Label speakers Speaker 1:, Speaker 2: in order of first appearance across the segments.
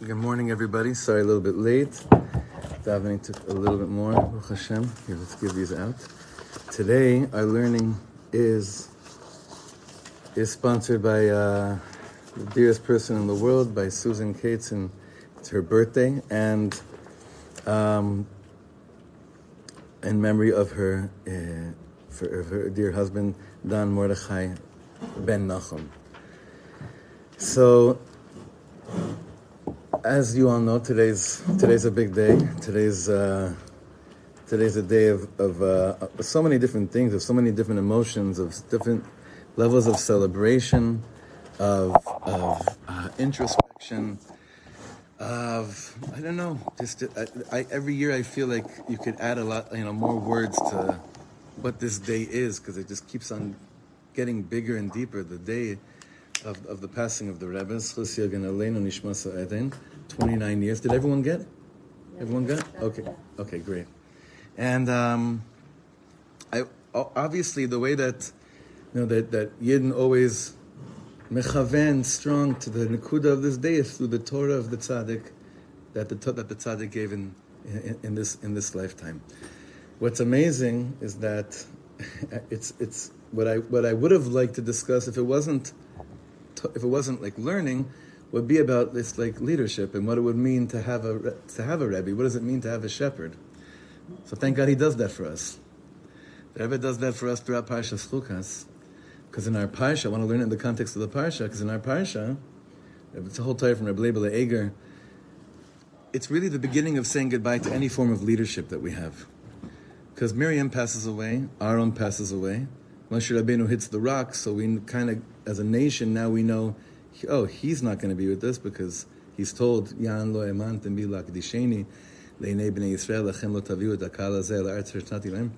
Speaker 1: Good morning, everybody. Sorry, a little bit late. Davening took a little bit more. Baruch Hashem. Here, let's give these out. Today, our learning is is sponsored by uh, the dearest person in the world, by Susan Cates, and it's her birthday, and um, in memory of her, uh, for of her dear husband, Don Mordechai Ben Nachum. So as you all know, today's today's a big day. Today's uh, today's a day of, of uh, so many different things, of so many different emotions, of different levels of celebration, of, of uh, introspection, of I don't know. Just I, I, every year I feel like you could add a lot, you know, more words to what this day is because it just keeps on getting bigger and deeper. The day of, of the passing of the Rebbe, Chusya Aleinu Nishmasa Eden, 29 years. Did everyone get? Everyone got? Okay, okay, great. And um, I obviously the way that you know that that Yidden always mechaven strong to the nekuda of this day is through the Torah of the tzaddik that the that the tzaddik gave in, in, in this in this lifetime. What's amazing is that it's it's what I what I would have liked to discuss if it wasn't if it wasn't like learning, would be about this like leadership and what it would mean to have a to have a rebbe. What does it mean to have a shepherd? So thank God he does that for us. The Rebbe does that for us throughout Parshas Chukas, because in our parsha, I want to learn it in the context of the parsha. Because in our parsha, it's a whole time from Rebbe Leibele Eger. It's really the beginning of saying goodbye to any form of leadership that we have. Because Miriam passes away, Aaron passes away, Moshe Rabbeinu hits the rock, so we kind of, as a nation, now we know, oh, he's not going to be with us because he's told, Yan lo Yisrael, lachem lo taviu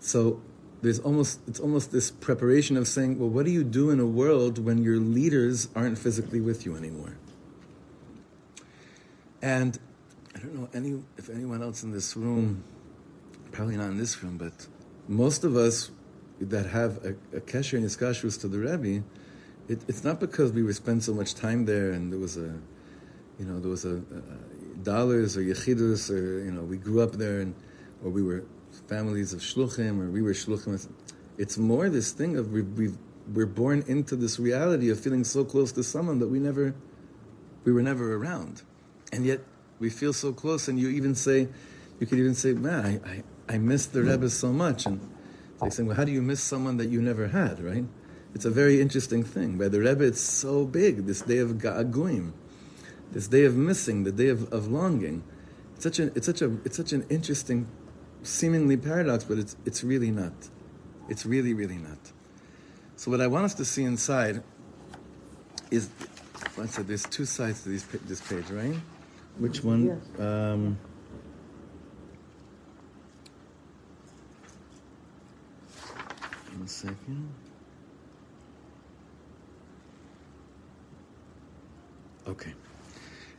Speaker 1: So there's almost, it's almost this preparation of saying, well, what do you do in a world when your leaders aren't physically with you anymore? And I don't know any, if anyone else in this room, probably not in this room, but most of us that have a, a kesher and iskashrus to the Rebbe, it, it's not because we were spent so much time there and there was a, you know, there was a, a dollars or yechidus or you know we grew up there and or we were families of shluchim or we were shluchim. It's more this thing of we we we're born into this reality of feeling so close to someone that we never we were never around, and yet we feel so close. And you even say, you could even say, man, I I, I miss the Rebbe so much and it's like saying, well, how do you miss someone that you never had, right? It's a very interesting thing. By the Rebbe, it's so big, this day of Ga'aguim, this day of missing, the day of, of longing. It's such, a, it's, such a, it's such an interesting, seemingly paradox, but it's, it's really not. It's really, really not. So what I want us to see inside is, I said, there's two sides to these, this page, right? Which one? Yes. Um, One second. Okay.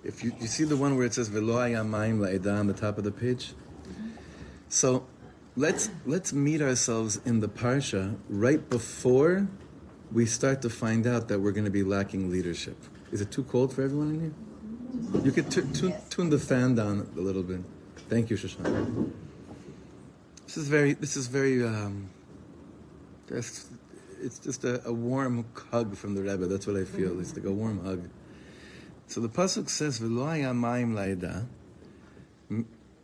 Speaker 1: If you, you see the one where it says Velo Ayamayim La'eda on the top of the page? So let's let's meet ourselves in the parsha right before we start to find out that we're going to be lacking leadership. Is it too cold for everyone in here? You could t- t- tune the fan down a little bit. Thank you, Shoshana. This is very this is very um, just, it's just a, a, warm hug from the Rebbe. That's what I feel. It's like a warm hug. So the pasuk says, "V'lo maim laida."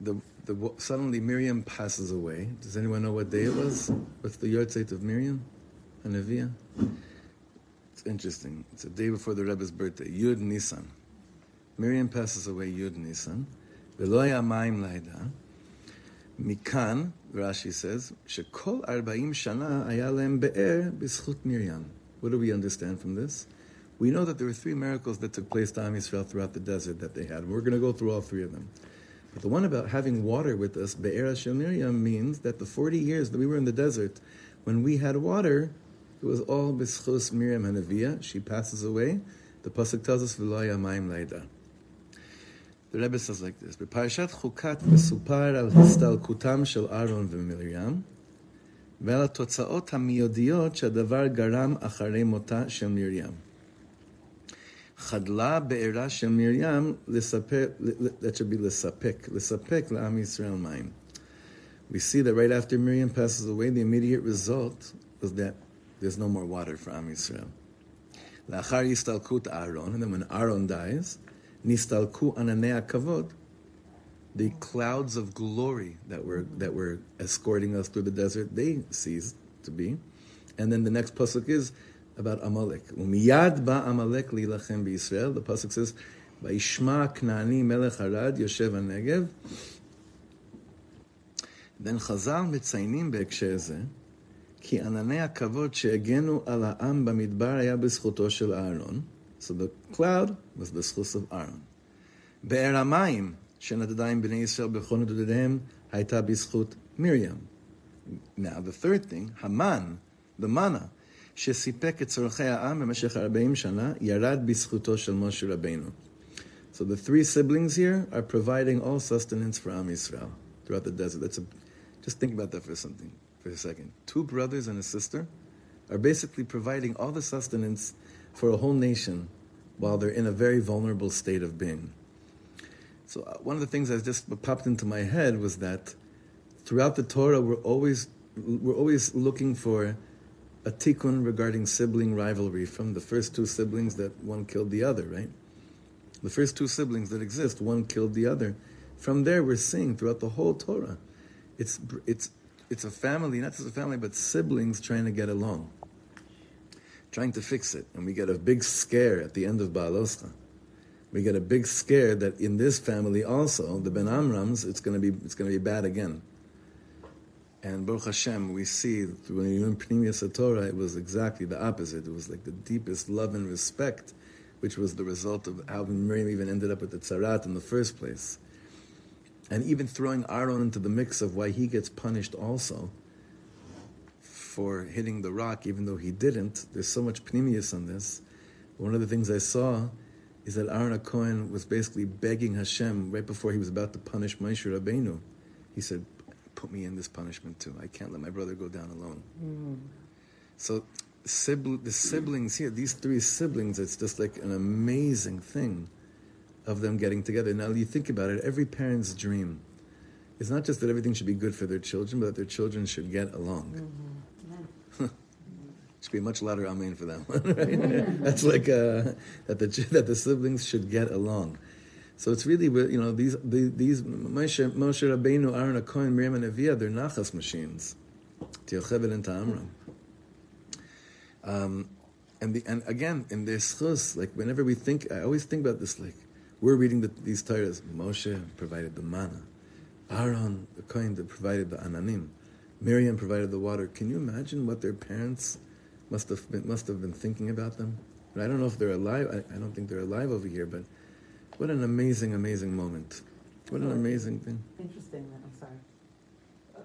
Speaker 1: The, the suddenly Miriam passes away. Does anyone know what day it was? What's the yahrzeit of Miriam, Hanavia? It's interesting. It's a day before the Rebbe's birthday, Yud Nisan. Miriam passes away Yud Nisan. Maim laida. Mikan, Rashi says, Shekol Arbaim Shana Ayalem Be'er B'schut Miriam. What do we understand from this? We know that there were three miracles that took place to Am Yisrael throughout the desert that they had. We're going to go through all three of them. But the one about having water with us, Be'er Hashem Miriam, means that the 40 years that we were in the desert, when we had water, it was all B'schus Miriam Hanaviyah. She passes away. The Pasuk tells us, V'lo Yamayim Laida. The Rebbe says like this: בפרשת חוקת מסופר על הסתלקותם של אהרון ומרים, ועל התוצאות המיידיות שהדבר גרם אחרי מותה של מרים. חדלה בעירה של מרים לספק, that should be לספק, לספק לעם ישראל מים. We see that right after Miriam passes away, the immediate result was that there's no more water for Am Yisrael. לאחר הסתלקות Aaron, and then when Aaron dies, נסתלקו ענני הכבוד, the clouds of glory that were that were escorting us through the desert, they ceased to be. And then the next pasuk is about Amalek. Umiyad ba Amalek lilachem b'Yisrael. The pasuk says, "Vayishma Knani melech Harad yoshev Negev." Then Chazal מציינים בהקשר זה, כי ענני הכבוד שהגנו על העם במדבר היה בזכותו של אהרון. So the cloud was בזכות of Aaron. באר המים שנדדה עם בני ישראל בכל נדודיהם הייתה בזכות מרים. Now the third thing, המן, the manna, שסיפק את צורכי העם במשך 40 שנה, ירד בזכותו של משה רבינו. So the three siblings here are providing all sustenance for Am Yisrael throughout the desert. That's a, just think about that for something, for a second. Two brothers and a sister are basically providing all the sustenance for a whole nation while they're in a very vulnerable state of being. So uh, one of the things that just popped into my head was that throughout the Torah, we're always we're always looking for a tikkun regarding sibling rivalry from the first two siblings that one killed the other, right? The first two siblings that exist, one killed the other. From there, we're seeing throughout the whole Torah, it's it's it's a family, not just a family, but siblings trying to get along, trying to fix it, and we get a big scare at the end of Beha'aloscha. We get a big scare that in this family also, the Ben Amrams, it's going to be it's going to be bad again. And Baruch Hashem, we see when you're in Pnimius Torah, it was exactly the opposite. It was like the deepest love and respect, which was the result of how Miriam even ended up with the tzarat in the first place. And even throwing Aaron into the mix of why he gets punished also for hitting the rock, even though he didn't. There's so much Pnimius on this. One of the things I saw is that Aaron Cohen was basically begging Hashem right before he was about to punish Moshe Rabbeinu. He said, put me in this punishment too. I can't let my brother go down alone. Mm. So, sibling, the siblings here, these three siblings, it's just like an amazing thing of them getting together. Now, you think about it, every parent's dream is not just that everything should be good for their children, but that their children should get along. Mm-hmm. should be a much louder amen for them. right? That's like uh, that the that the siblings should get along. So it's really, you know, these these Moshe, Moshe Rabbeinu, Aaron Cohen, Miriam and Avia, they're nachas machines. And Ta'amram. Um, and the, and again, in their schus, like whenever we think, I always think about this, like we're reading the, these Torahs. Moshe provided the manna, Aaron the Kohen provided the ananim, Miriam provided the water. Can you imagine what their parents must have been, must have been thinking about them? And I don't know if they're alive. I, I don't think they're alive over here, but what an amazing, amazing moment. What an amazing thing.
Speaker 2: Interesting I'm sorry.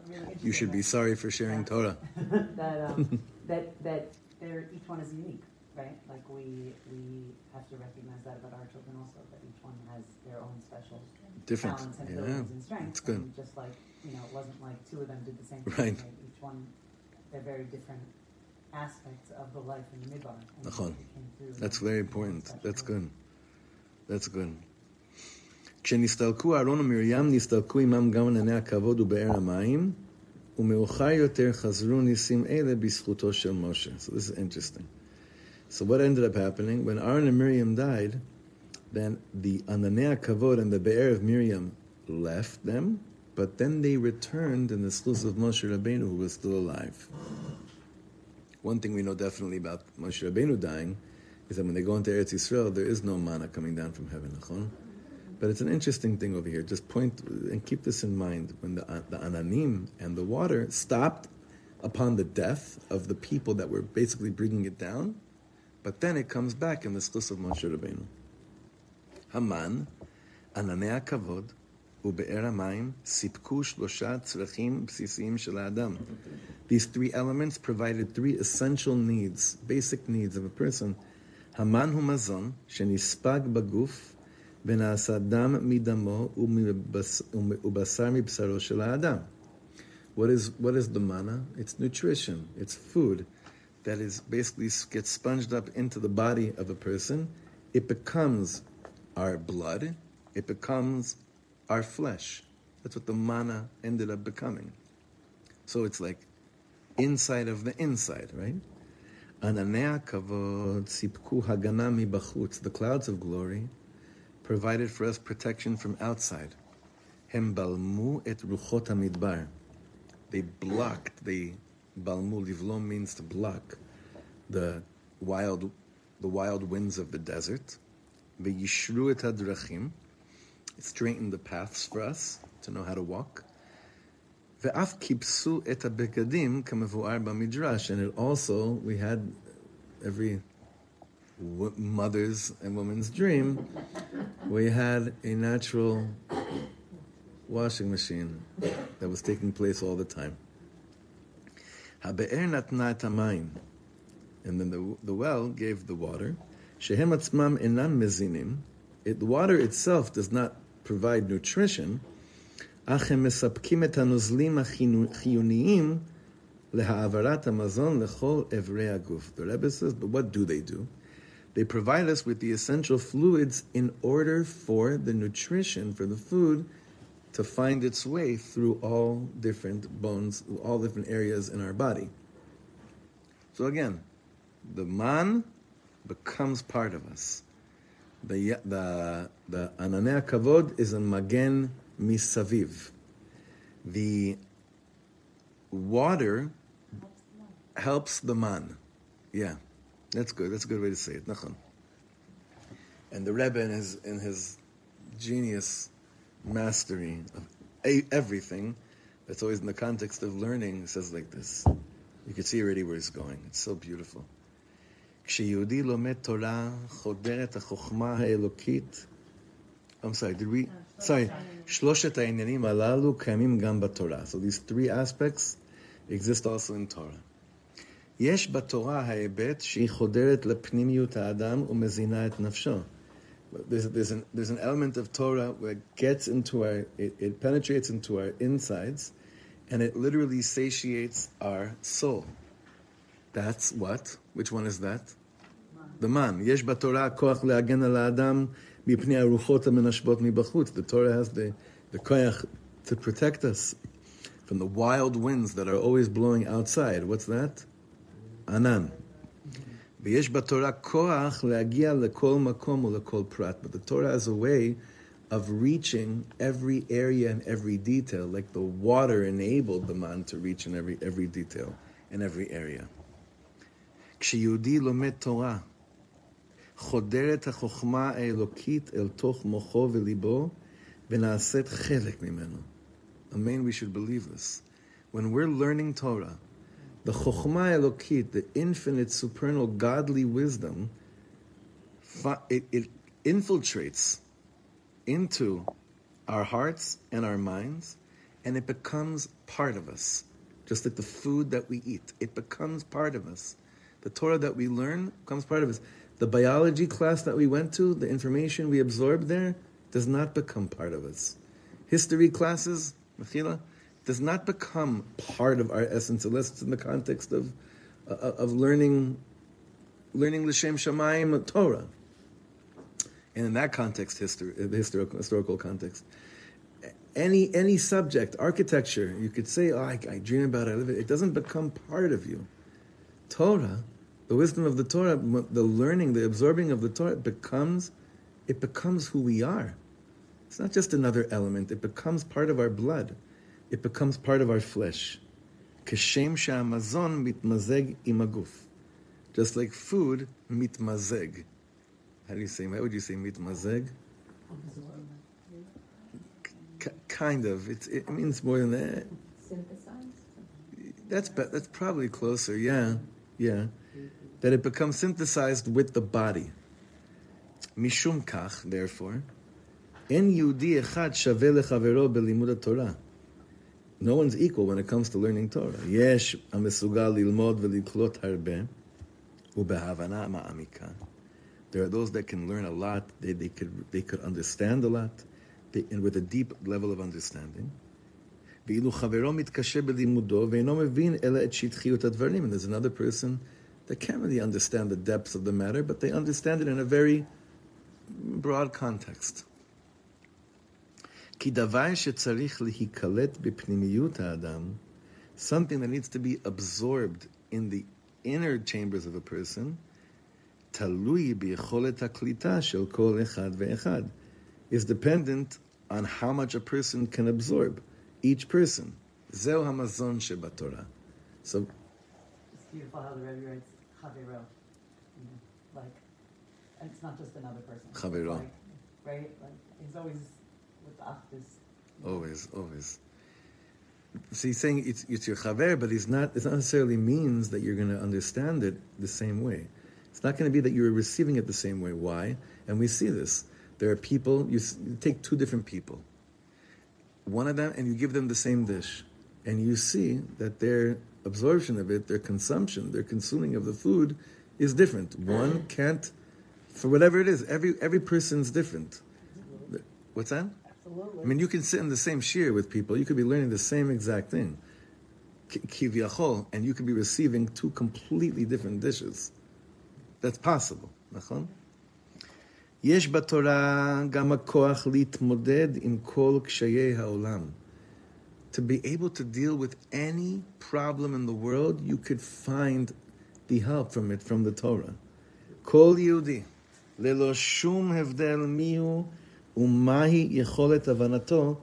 Speaker 2: Really
Speaker 1: you should be sorry for sharing Torah.
Speaker 2: that, um, that, that they're, each one is unique, right? Like we, we have to recognize that about our children also, that each one has their own special
Speaker 1: Different.
Speaker 2: talents and
Speaker 1: yeah,
Speaker 2: abilities and strengths.
Speaker 1: It's good.
Speaker 2: And just like, you know, it wasn't like two of them did the same thing.
Speaker 1: Right.
Speaker 2: Each one, they're very different aspects of the life in the midbar.
Speaker 1: That's very important. That's good. That's good. כשנסתלקו אהרון ומרים, נסתלקו עמם גם ענני הכבוד ובאר המים, ומאוחר יותר חזרו ניסים אלה בזכותו של משה. So this is interesting. So what ended up happening? When Aaron and Miriam died, then the Ananea Kavod and the Be'er of Miriam left them, but then they returned in the schus of Moshe Rabbeinu, who was still alive. One thing we know definitely about Moshe Rabbeinu dying is that when they go into Eretz Yisrael, there is no manna coming down from heaven. But it's an interesting thing over here. Just point and keep this in mind. When the, the ananim and the water stopped upon the death of the people that were basically bringing it down, but then it comes back in the schus of Moshe Rabbeinu. Haman, ananei kavod, ובאר המים סיפקו שלושה צרכים בסיסיים של האדם. These three elements provided three essential needs, basic needs of a person. המן הוא מזון שנספג בגוף ונעשה דם מדמו ובשר מבשרו של האדם. What is, what is the manna? It's nutrition. It's food that is basically gets sponged up into the body of a person it becomes our blood, it becomes our flesh. That's what the mana ended up becoming. So it's like inside of the inside, right? Sipku hagana mibachutz. The clouds of glory provided for us protection from outside. Hem balmu et ruchot hamidbar. They blocked, they balmu livlom means to block the wild the wild winds of the desert. V'yishru et hadrachim. It straightened the paths for us to know how to walk. Ve'af kipsu et habegadim kamevuar b'midrash. And it also, we had every mother's and woman's dream, we had a natural washing machine that was taking place all the time. Habe'er natna et hamayim. And then the, the well gave the water. Atzmam enam mezinim. It, the water itself does not provide nutrition. אך הם מספקים את הנוזלים החיוניים להעברת המזון לכל אברי הגוף. The Rebbe says, but what do they do? They provide us with the essential fluids in order for the nutrition, for the food, to find its way through all different bones, all different areas in our body. So again, the man becomes part of us. The the the ananei kavod is a magen misaviv. The water helps the man. Yeah, that's good. That's a good way to say it. Nachon. And the Rebbe, in his in his genius mastery of a- everything, that's always in the context of learning, says like this. You can see already where he's going. It's so beautiful. כשיהודי לומד תורה, חודרת החוכמה האלוקית. I'm sorry, did we? Sorry, שלושת העניינים הללו קיימים גם בתורה. So these three aspects exist also in Torah. יש בתורה ההיבט שהיא חודרת לפנימיות האדם ומזינה את נפשו. There's, there's, an, there's an element of Torah where it gets into our, it, it penetrates into our insides, and it literally satiates our soul. That's what? Which one is that? The man. יש בתורה כוח להגן על האדם מפני הרוחות המנשבות מבחוץ. The Torah has the, the koyach to protect us from the wild winds that are always blowing outside. What's that? Anan. ויש בתורה כוח להגיע לכל מקום ולכל פרט. But the Torah has a way of reaching every area and every detail, like the water enabled the man to reach in every, every detail in every area. כשיהודי לומד תורה, חודרת החוכמה האלוקית אל תוך מוחו וליבו, ונעשית חלק ממנו. Amen, we should believe this. When we're learning Torah, the chokhmah elokit, the infinite, supernal, godly wisdom, it, it infiltrates into our hearts and our minds, and it becomes part of us. Just like the food that we eat, it becomes part of us. The Torah that we learn becomes part of us. The biology class that we went to, the information we absorbed there, does not become part of us. History classes, mechila, does not become part of our essence unless it's in the context of uh, of learning learning l'shem shamayim Torah. And in that context, history, the historical, historical context, any any subject, architecture, you could say, "Oh, I, I dream about it. I live it." It doesn't become part of you. Torah, the wisdom of the Torah, the learning, the absorbing of the Torah, it becomes it becomes who we are. It's not just another element. It becomes part of our blood. It becomes part of our flesh. Sha'amazon mitmazeg imaguf. Just like food, mitmazeg. How do you say, how would you say mitmazeg? K- kind of. It's, it means more than that.
Speaker 2: Synthesized?
Speaker 1: That's, that's probably closer, yeah. Yeah That it becomes synthesized with the body. Mishum kach, therefore, en yehudi echad shaveh lechavero belimud Torah. No one's equal when it comes to learning Torah. Yesh המסוגל ללמוד ולקלוט הרבה, ובהבנה מעמיקה. There are those that can learn a lot, they, they, could, they could understand a lot, they, and with a deep level of understanding. ואילו חברו מתקשה בלימודו ואינו מבין אלא את שטחיות הדברים. And there's another person they can't really understand the depths of the matter, but they understand it in a very broad context. Something that needs to be absorbed in the inner chambers of a person, is dependent on how much a person can absorb, each person. So,
Speaker 2: it's how the Rebbe writes Chavero. You know, like, and it's not just another person. It's Like, right? Like, he's always with the Achdus.
Speaker 1: Always, always. So he's saying it's, it's your chaver, but it's not. It not necessarily means that you're going to understand it the same way. It's not going to be that you're receiving it the same way. Why? And we see this. There are people. You, you take two different people. One of them, and you give them the same dish, and you see that their absorption of it, their consumption, their consuming of the food is different. One can't, for whatever it is, every, every person's different. Absolutely. What's that?
Speaker 2: Absolutely.
Speaker 1: I mean, you can sit in the same shiur with people, you could be learning the same exact thing, kivyachol, and you could be receiving two completely different dishes. That's possible. נכון? יש בתורה גם הכוח להתמודד עם כל קשיי העולם To be able to deal with any problem in the world, you could find the help from it from the Torah. כל יהודי, ללא שום הבדל מיהו ומהי יכולת הבנתו,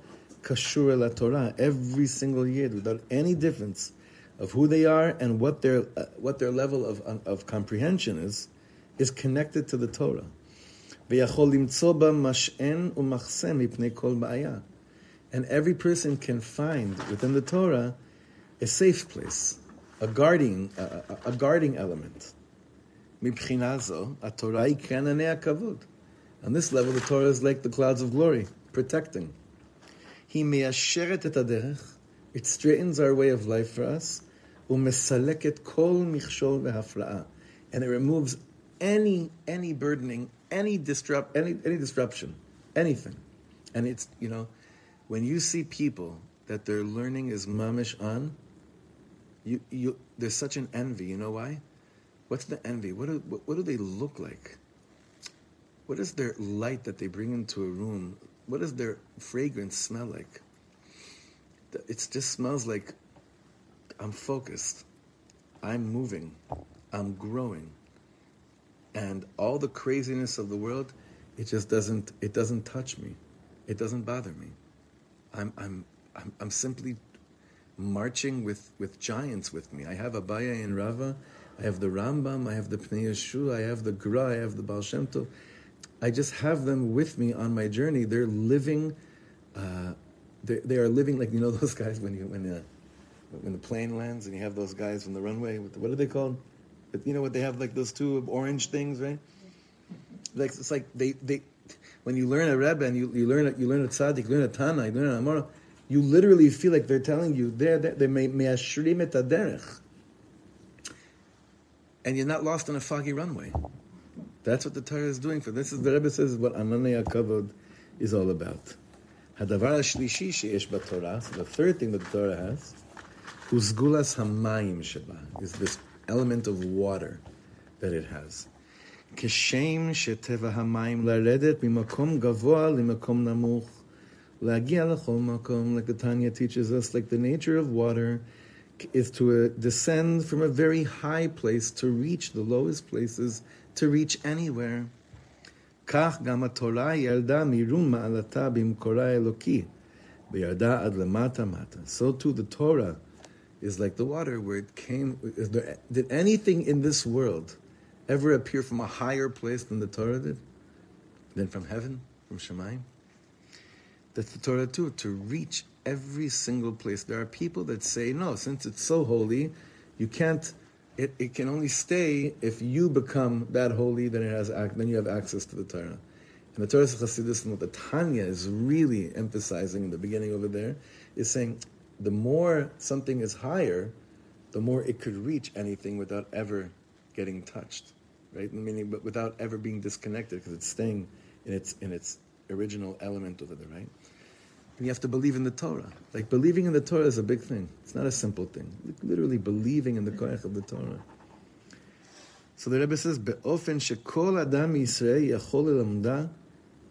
Speaker 1: קשור אל התורה. Every single yid, without any difference of who they are and what their, uh, what their level of, of comprehension is, is connected to the Torah. ויכול למצוא בה משען ומחסה מפני כל בעיה. and every person can find within the Torah a safe place, a guarding, a, a, a guarding element. On this level, the Torah is like the clouds of glory, protecting. It straightens our way of life for us, and it removes any any burdening, any disrupt, any any disruption, anything, and it's you know when you see people that their learning is mamish on, you, you, there's such an envy. You know why? What's the envy? What do, what, what do they look like? What is their light that they bring into a room? What does their fragrance smell like? It just smells like I'm focused, I'm moving, I'm growing, and all the craziness of the world, it just doesn't it doesn't touch me, it doesn't bother me. I'm I'm I'm, I'm simply marching with, with giants with me. I have Abaya and Rava, I have the Rambam, I have the Pnei Yeshu, I have the Gra, I have the Baal Shem Tov. I just have them with me on my journey. They're living, uh, they, they are living like you know those guys when you when uh, when the plane lands and you have those guys on the runway. The, what are they called? But you know what they have like those two orange things, right? Like it's like they they when you learn a rebbe and you, you learn you learn a tzaddik, you learn a tana, you learn a amora, you literally feel like they're telling you they're they may meashrim et haderech, and you're not lost on a foggy runway. That's what the Torah is doing for this. Is the Rebbe says what Ananei Kavod is all about. Hadavar shlishi sheyesh b'Torah. So the third thing that the Torah has, huzgulas hamayim sheba, is this element of water that it has. כשם שטבע המים לרדת ממקום גבוה למקום נמוך, להגיע לכל מקום, like the Tanya teaches us, like the nature of water is to uh, descend from a very high place to reach the lowest places, to reach anywhere. כך גם התורה ירדה מרום מעלתה במקורה האלוקי, וירדה עד למטה מטה. So too the Torah is like the water where it came. Is there, did anything in this world ever appear from a higher place than the Torah did? Than from heaven, from Shemaim? That's the Torah too, to reach every single place. There are people that say, no, since it's so holy, you can't, it, it can only stay if you become that holy, then it has then you have access to the Torah. And the Torah Chassidus and what the Tanya is really emphasizing in the beginning over there is saying the more something is higher, the more it could reach anything without ever getting touched, right? Meaning, but without ever being disconnected because it's staying in its in its original element over there, right? And you have to believe in the Torah. Like believing in the Torah is a big thing. It's not a simple thing. Like, literally believing in the koyach of the Torah. So the Rebbe says, "Be'ofen shekol adam Yisrael yachol lamda,"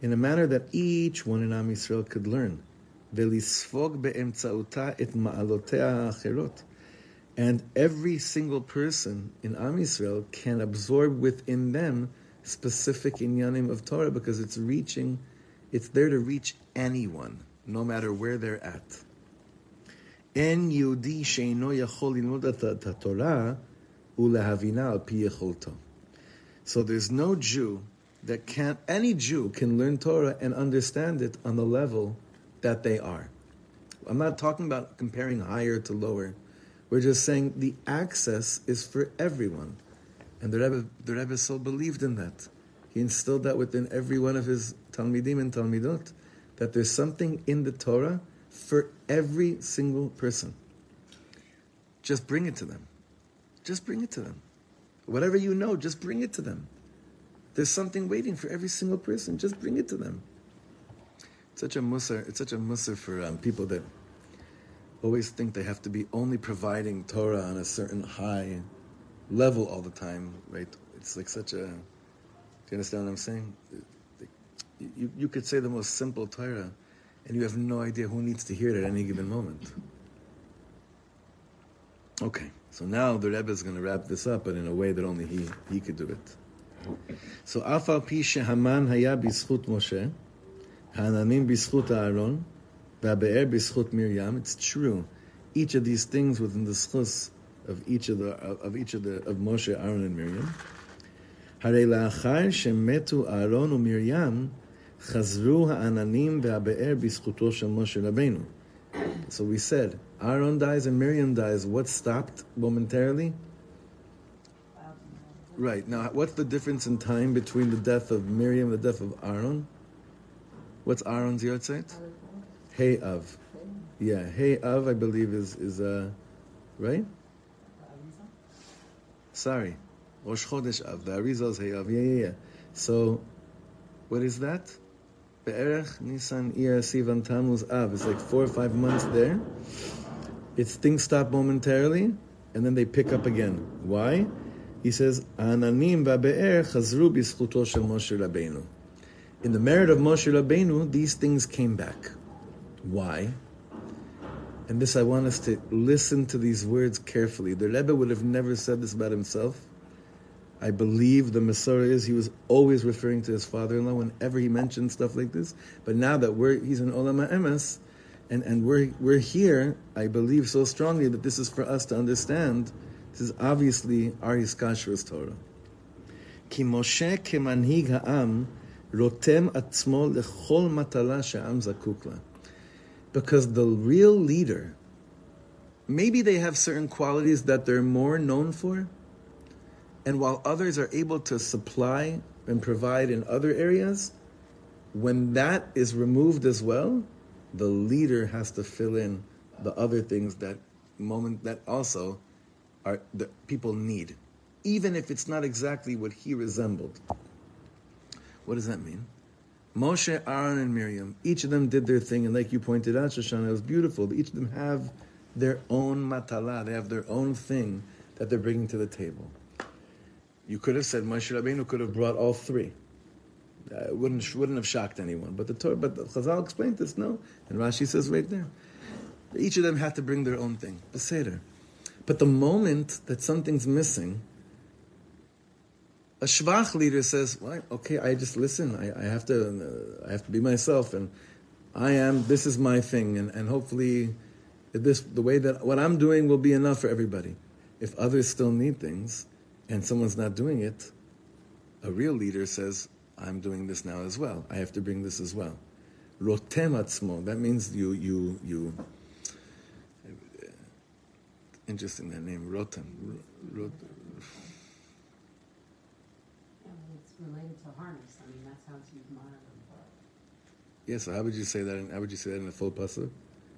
Speaker 1: in a manner that each one in Am Yisrael could learn. Ve'lisfog be'emtzauta et ma'alotea acherot. And every single person in Am Yisrael can absorb within them specific inyanim of Torah because it's reaching, it's there to reach anyone, no matter where they're at. En Yehudi sheino yachol Torah al So there's no Jew that can't. any Jew can learn Torah and understand it on the level that they are. I'm not talking about comparing higher to lower. We're just saying the access is for everyone. And the Rebbe, the Rebbe so believed in that. He instilled that within every one of his Talmidim and Talmidot, that there's something in the Torah for every single person. Just bring it to them. Just bring it to them. Whatever you know, just bring it to them. There's something waiting for every single person. Just bring it to them. It's such a musar. It's such a musar for um, people that always think they have to be only providing Torah on a certain high level all the time, right? It's like such a. Do you understand what I'm saying? You, you could say the most simple Torah, and you have no idea who needs to hear it at any given moment. Okay, so now the Rebbe is going to wrap this up, but in a way that only he, he could do it. So, Afal Pi Shehaman Haya B'Zchut Moshe, Hananim B'Zchut Aaron, it's true. Each of these things within the schus of each of the of each of the of Moshe, Aaron, and Miriam. הרי לאחר שמתו אהרון ומרים, חזרו העננים והבאר בזכותו של משה רבנו. So we said, Aaron dies and Miriam dies. What stopped momentarily? Right. Now, what's the difference in time between the death of Miriam and the death of Aaron? What's Aaron's yahrzeit? Hey Av. Yeah, Hey Av, I believe, is, is uh, right? Sorry. Rosh Chodesh Av. The Arizal Hey Av. Yeah, yeah, yeah. So, what is that? Be'erech, Nisan, Iyar, Sivan, Tammuz, Av. It's like four or five months there. It's things stop momentarily, and then they pick up again. Why? He says, "Ananim va'be'er chazru b'schuto shel Moshe Rabbeinu." In the merit of Moshe Rabbeinu, these things came back. Why? And this, I want us to listen to these words carefully. The Rebbe would have never said this about himself. I believe the Masorah is he was always referring to his father-in-law whenever he mentioned stuff like this. But now that we're he's in Olam Emes, and, and we're, we're here, I believe so strongly that this is for us to understand. This is obviously our Hiskashras Torah. Ki Moshe ha'am rotem atzmo lechol matala she'am zakuk Because the real leader, maybe they have certain qualities that they're more known for, and while others are able to supply and provide in other areas, when that is removed as well, the leader has to fill in the other things that moment that also are the people need, even if it's not exactly what he resembled. What does that mean? Moshe, Aaron, and Miriam, each of them did their thing, and like you pointed out, Shoshana, it was beautiful. Each of them have their own matala, they have their own thing that they're bringing to the table. You could have said Moshe Rabbeinu could have brought all three. Uh, it wouldn't wouldn't have shocked anyone. But the Torah, but the Chazal explained this. No, and Rashi says right there, each of them had to bring their own thing. But the moment that something's missing, a shvach leader says, "Well, okay, I just listen. I, I have to, uh, I have to be myself, and I am. This is my thing, and, and hopefully, this the way that what I'm doing will be enough for everybody. If others still need things, and someone's not doing it, a real leader says, I'm doing this now as well. I have to bring this as well. Rotem atzmo. That means you, you, you. Interesting that name, rotem. Rot,
Speaker 2: Yeah, it's related to harness. I mean, that's how it's used modern.
Speaker 1: yeah. So how would you say that? In, how would you say that in a full pasuk?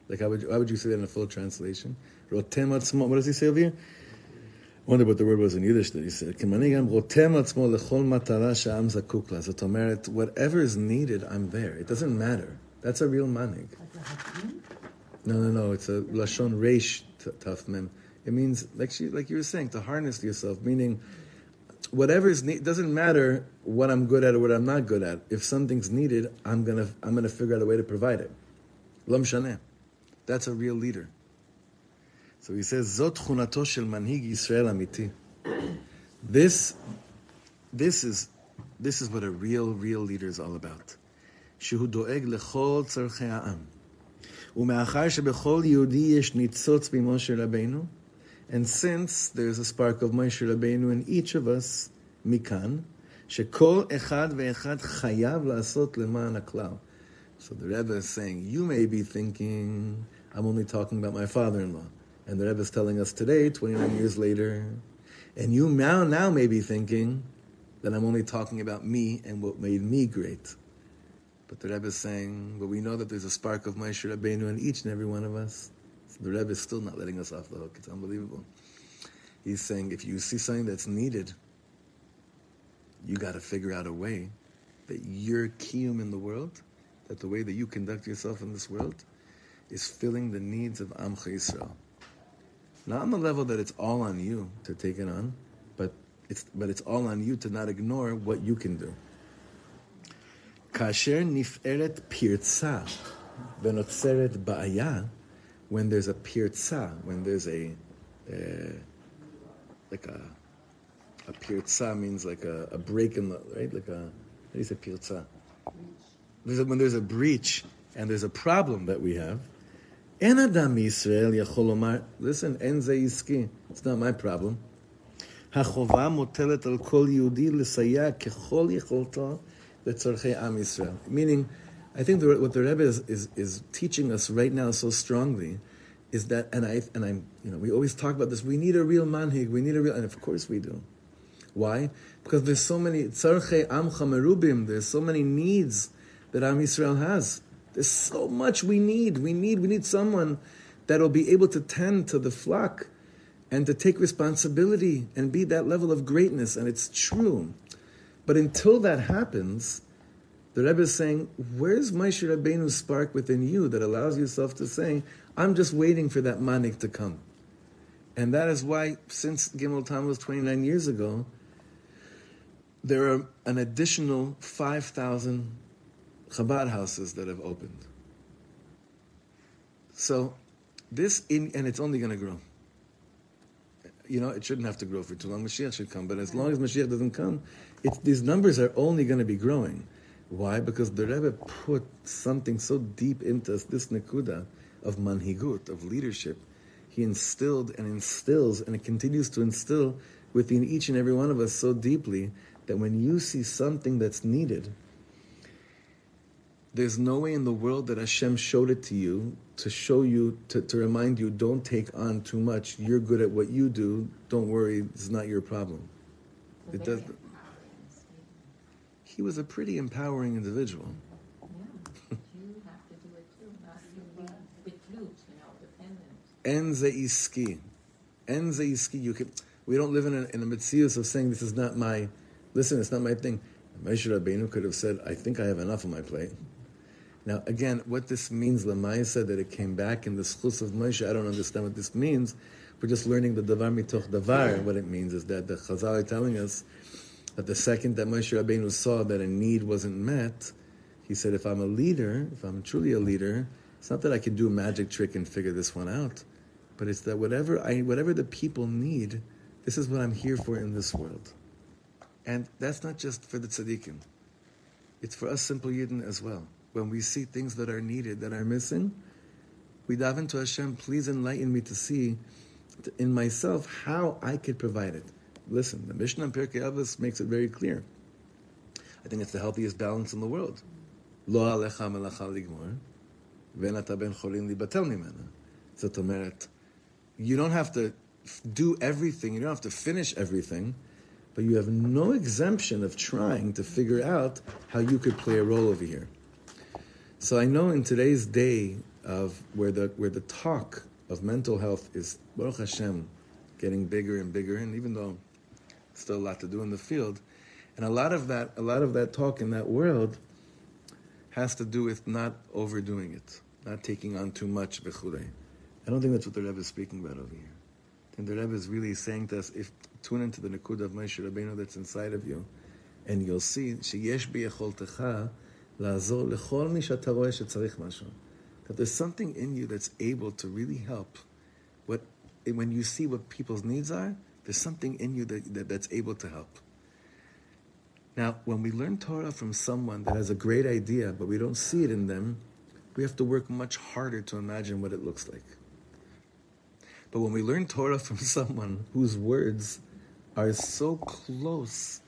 Speaker 1: Like how would you, how would you say that in a full translation? Rotem atzmo. What does he say over here? I wonder what the word was in Yiddish that he said. זאת אומרת, whatever is needed, I'm there. It doesn't matter. That's a real manig. No, no, no. It's a lashon reish tafmim. It means, like she, like you were saying, to harness yourself. Meaning, whatever is need doesn't matter what I'm good at or what I'm not good at. If something's needed, I'm gonna I'm gonna figure out a way to provide it. Lam shaneh. That's a real leader. So he says, Zot chunato shel manhig Yisrael amiti. This, this is, this is what a real, real leader is all about. שהוא דואג לכל צורכי העם. ומאחר שבכל יהודי יש ניצוץ ממשה רבנו, and since there's a spark of Moshe Rabbeinu in each of us, מכאן, שכל אחד ואחד חייב לעשות למען הכלל. So the Rebbe is saying, you may be thinking, I'm only talking about my father-in-law. And the Rebbe is telling us today, 29 years later, and you now, now may be thinking that I'm only talking about me and what made me great. But the Rebbe is saying, but we know that there's a spark of Moshe Rabbeinu in each and every one of us. The Rebbe is still not letting us off the hook. It's unbelievable. He's saying if you see something that's needed, you got to figure out a way that your kiyum in the world, that the way that you conduct yourself in this world, is filling the needs of Amcha Yisrael. Not on the level that it's all on you to take it on, but it's but it's all on you to not ignore what you can do. Kasher nif'eret pirtza v'notzeret ba'aya, when there's a pirtza, when there's a, uh, like a, a pirtza means like a, a break in the, right? Like a, how do you say pirtza? There's a, when there's a breach and there's a problem that we have, אין אדם מישראל יכול לומר, listen, אין זה עסקי, it's not my problem. החובה מוטלת על כל יהודי לסייע ככל יכולתו לצורכי עם ישראל. Meaning, I think the, what the Rebbe is, is, is teaching us right now so strongly is that, and I, and I'm, you know, we always talk about this, we need a real manhig, we need a real, and of course we do. Why? Because there's so many, tzarchei amcha merubim, there's so many needs that Am Yisrael has. There's so much we need. We need we need someone that will be able to tend to the flock and to take responsibility and be that level of greatness. And it's true. But until that happens, the Rebbe is saying, where's Moshe Rabbeinu's spark within you that allows yourself to say, I'm just waiting for that manik to come. And that is why, since Gimel Tammuz 29 years ago, there are an additional 5,000 Chabad houses that have opened. So, this, in, and it's only going to grow. You know, it shouldn't have to grow for too long. Mashiach should come, but as long as Mashiach doesn't come, these numbers are only going to be growing. Why? Because the Rebbe put something so deep into us, this nekuda of manhigut, of leadership. He instilled and instills, and it continues to instill within each and every one of us so deeply that when you see something that's needed, there's no way in the world that Hashem showed it to you to show you, to, to remind you, don't take on too much. You're good at what you do. Don't worry, it's not your problem. It does. He was a pretty empowering individual.
Speaker 3: Do it you.
Speaker 1: Can, we don't live in a, in a mitzvah of saying this is not my, listen, it's not my thing. Moshe Rabbeinu could have said, I think I have enough on my plate. Now, again, what this means, Lamaisa, that it came back in the schus of Moshe, I don't understand what this means. We're just learning the davar mitoch davar. What it means is that the Chazal are telling us that the second that Moshe Rabbeinu saw that a need wasn't met, he said, if I'm a leader, if I'm truly a leader, it's not that I can do a magic trick and figure this one out, but it's that whatever I, whatever the people need, this is what I'm here for in this world. And that's not just for the tzaddikim. It's for us simple Yidden as well when we see things that are needed, that are missing, we dive into Hashem, please enlighten me to see in myself how I could provide it. Listen, the Mishnah in Pirkei Avos makes it very clear. I think it's the healthiest balance in the world. Lo alecha melacha ligmor, ve'nata ben cholin libatel mimena. Zot omeret, you don't have to do everything, you don't have to finish everything, but you have no exemption of trying to figure out how you could play a role over here. So I know in today's day of where the where the talk of mental health is Baruch Hashem getting bigger and bigger, and even though still a lot to do in the field, and a lot of that a lot of that talk in that world has to do with not overdoing it, not taking on too much I don't think that's what the Rebbe is speaking about over here. I think the Rebbe is really saying to us, if tune into the Nakuda of Moshe Rabbeinu that's inside of you, and you'll see שיש ביכולתך לעזור לכל מי שאתה רואה שצריך משהו. That there's something in you that's able to really help. What when you see what people's needs are, there's something in you that, that that's able to help. Now, when we learn Torah from someone that has a great idea, but we don't see it in them, we have to work much harder to imagine what it looks like. But when we learn Torah from someone whose words are so close,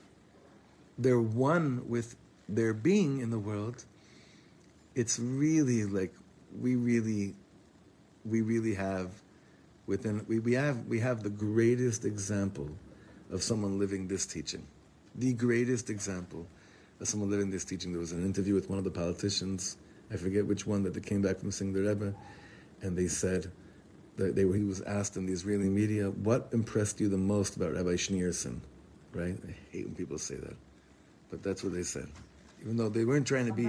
Speaker 1: they're one with their being in the world, it's really like we really, we really have within, we, we, have, we have the greatest example of someone living this teaching the greatest example of someone living this teaching. There was an interview with one of the politicians, I forget which one, that they came back from seeing the Rebbe, and they said that they, he was asked in the Israeli media, what impressed you the most about Rabbi Schneerson? Right? I hate when people say that. But that's what they said. Even though they weren't trying to be.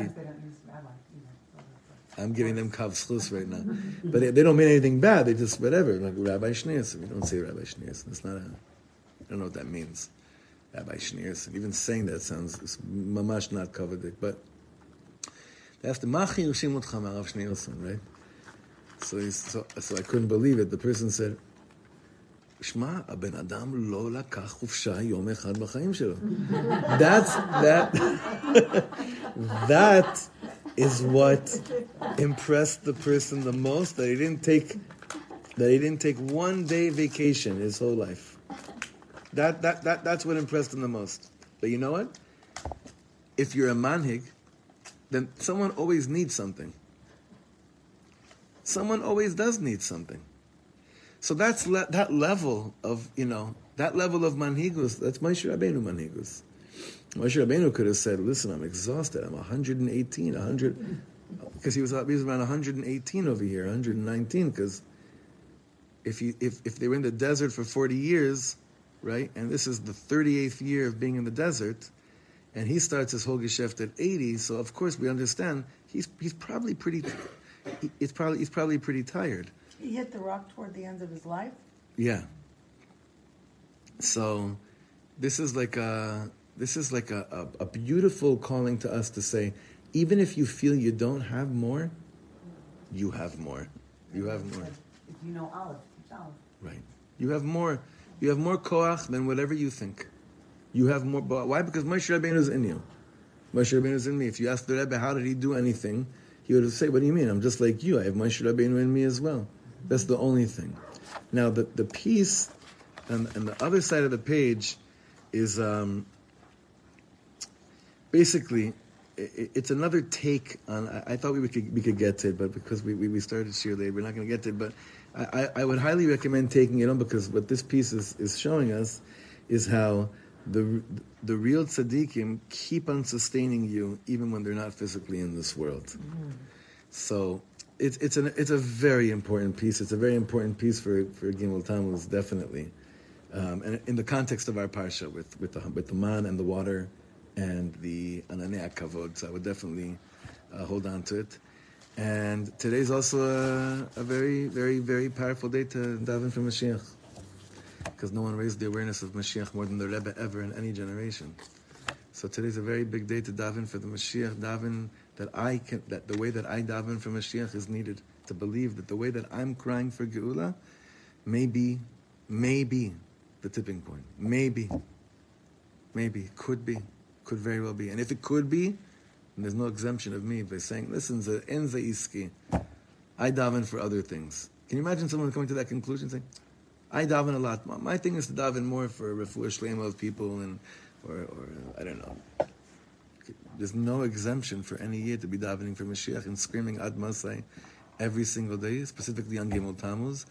Speaker 1: I'm giving them kav schus right now. But they, they don't mean anything bad. They just, whatever. Like Rabbi Schneerson. We don't say Rabbi Schneerson. It's not a, I don't know what that means. Rabbi Schneerson. Even saying that sounds it's mamash not covered. But they asked him, Machi Yoshim Otcha Rav Schneerson, right? So, he's, so, so I couldn't believe it. The person said, שמע, הבן אדם לא לקח חופשה יום אחד בחיים שלו. That's, that, that is what impressed the person the most, that he didn't take, that he didn't take one day vacation his whole life. That, that, that, that's what impressed him the most. But you know what? If you're a manhig, then someone always needs something. Someone always does need something. So that's le- that level of, you know, that level of manhigus, that's Moshe Rabbeinu manhigus. Moshe Rabbeinu could have said, listen, I'm exhausted. I'm 118, 100, because he was, he was around 118 over here, 119, because if, you, if, if they were in the desert for 40 years, right, and this is the 38th year of being in the desert, and he starts his whole geschäft at 80, so of course we understand he's, he's probably pretty, he, it's probably, he's probably pretty tired.
Speaker 4: He hit the rock toward the end of his life.
Speaker 1: Yeah. So, this is like a this is like a, a, a, beautiful calling to us to say, even if you feel you don't have more, you have more. You have more.
Speaker 2: If you know Aleph, teach Aleph.
Speaker 1: Right. You have more. You have more koach than whatever you think. You have more. Why? Because Moshe Rabbeinu is in you. Moshe Rabbeinu is in me. If you ask the Rebbe how did he do anything, he would say, "What do you mean? I'm just like you. I have Moshe Rabbeinu in me as well." That's the only thing. Now, the, the piece and, and the other side of the page is um, basically it's another take on. I, thought we could we could get to it, but because we, we, started shiur late, we're not going to get to it. But I, I, I would highly recommend taking it on because what this piece is, is showing us is how the the real tzaddikim keep on sustaining you even when they're not physically in this world. Mm. So it's it's an it's a very important piece. It's a very important piece for for Gimel Tammuz, definitely, um, and in the context of our parsha with with the with the man and the water, and the ananei kavod. So I would definitely uh, hold on to it. And today's also a, a, very very very powerful day to daven for Mashiach, because no one raised the awareness of Mashiach more than the Rebbe ever in any generation. So today's a very big day to daven for the Mashiach. Daven that I can, that the way that I daven for Mashiach is needed to believe that the way that I'm crying for Geula may be, maybe the tipping point. Maybe, maybe, could be, could very well be. And if it could be, and there's no exemption of me by saying, listen, enza iski, I daven for other things. Can you imagine someone coming to that conclusion saying, I daven a lot. My thing is to daven more for refuah shlema of people and, or, or I don't know, there's no exemption for any year to be davening for Mashiach and screaming Ad Masai every single day, specifically on Gimel Tammuz,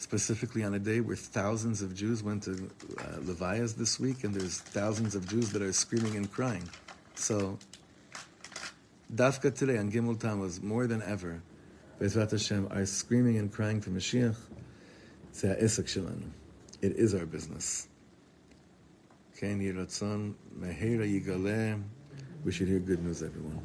Speaker 1: specifically on a day where thousands of Jews went to uh, Levias this week, and there's thousands of Jews that are screaming and crying. So, Dafka today on Gimel Tammuz, more than ever, Bezrat Hashem, are screaming and crying for Mashiach. It is our business. We should hear good news, everyone.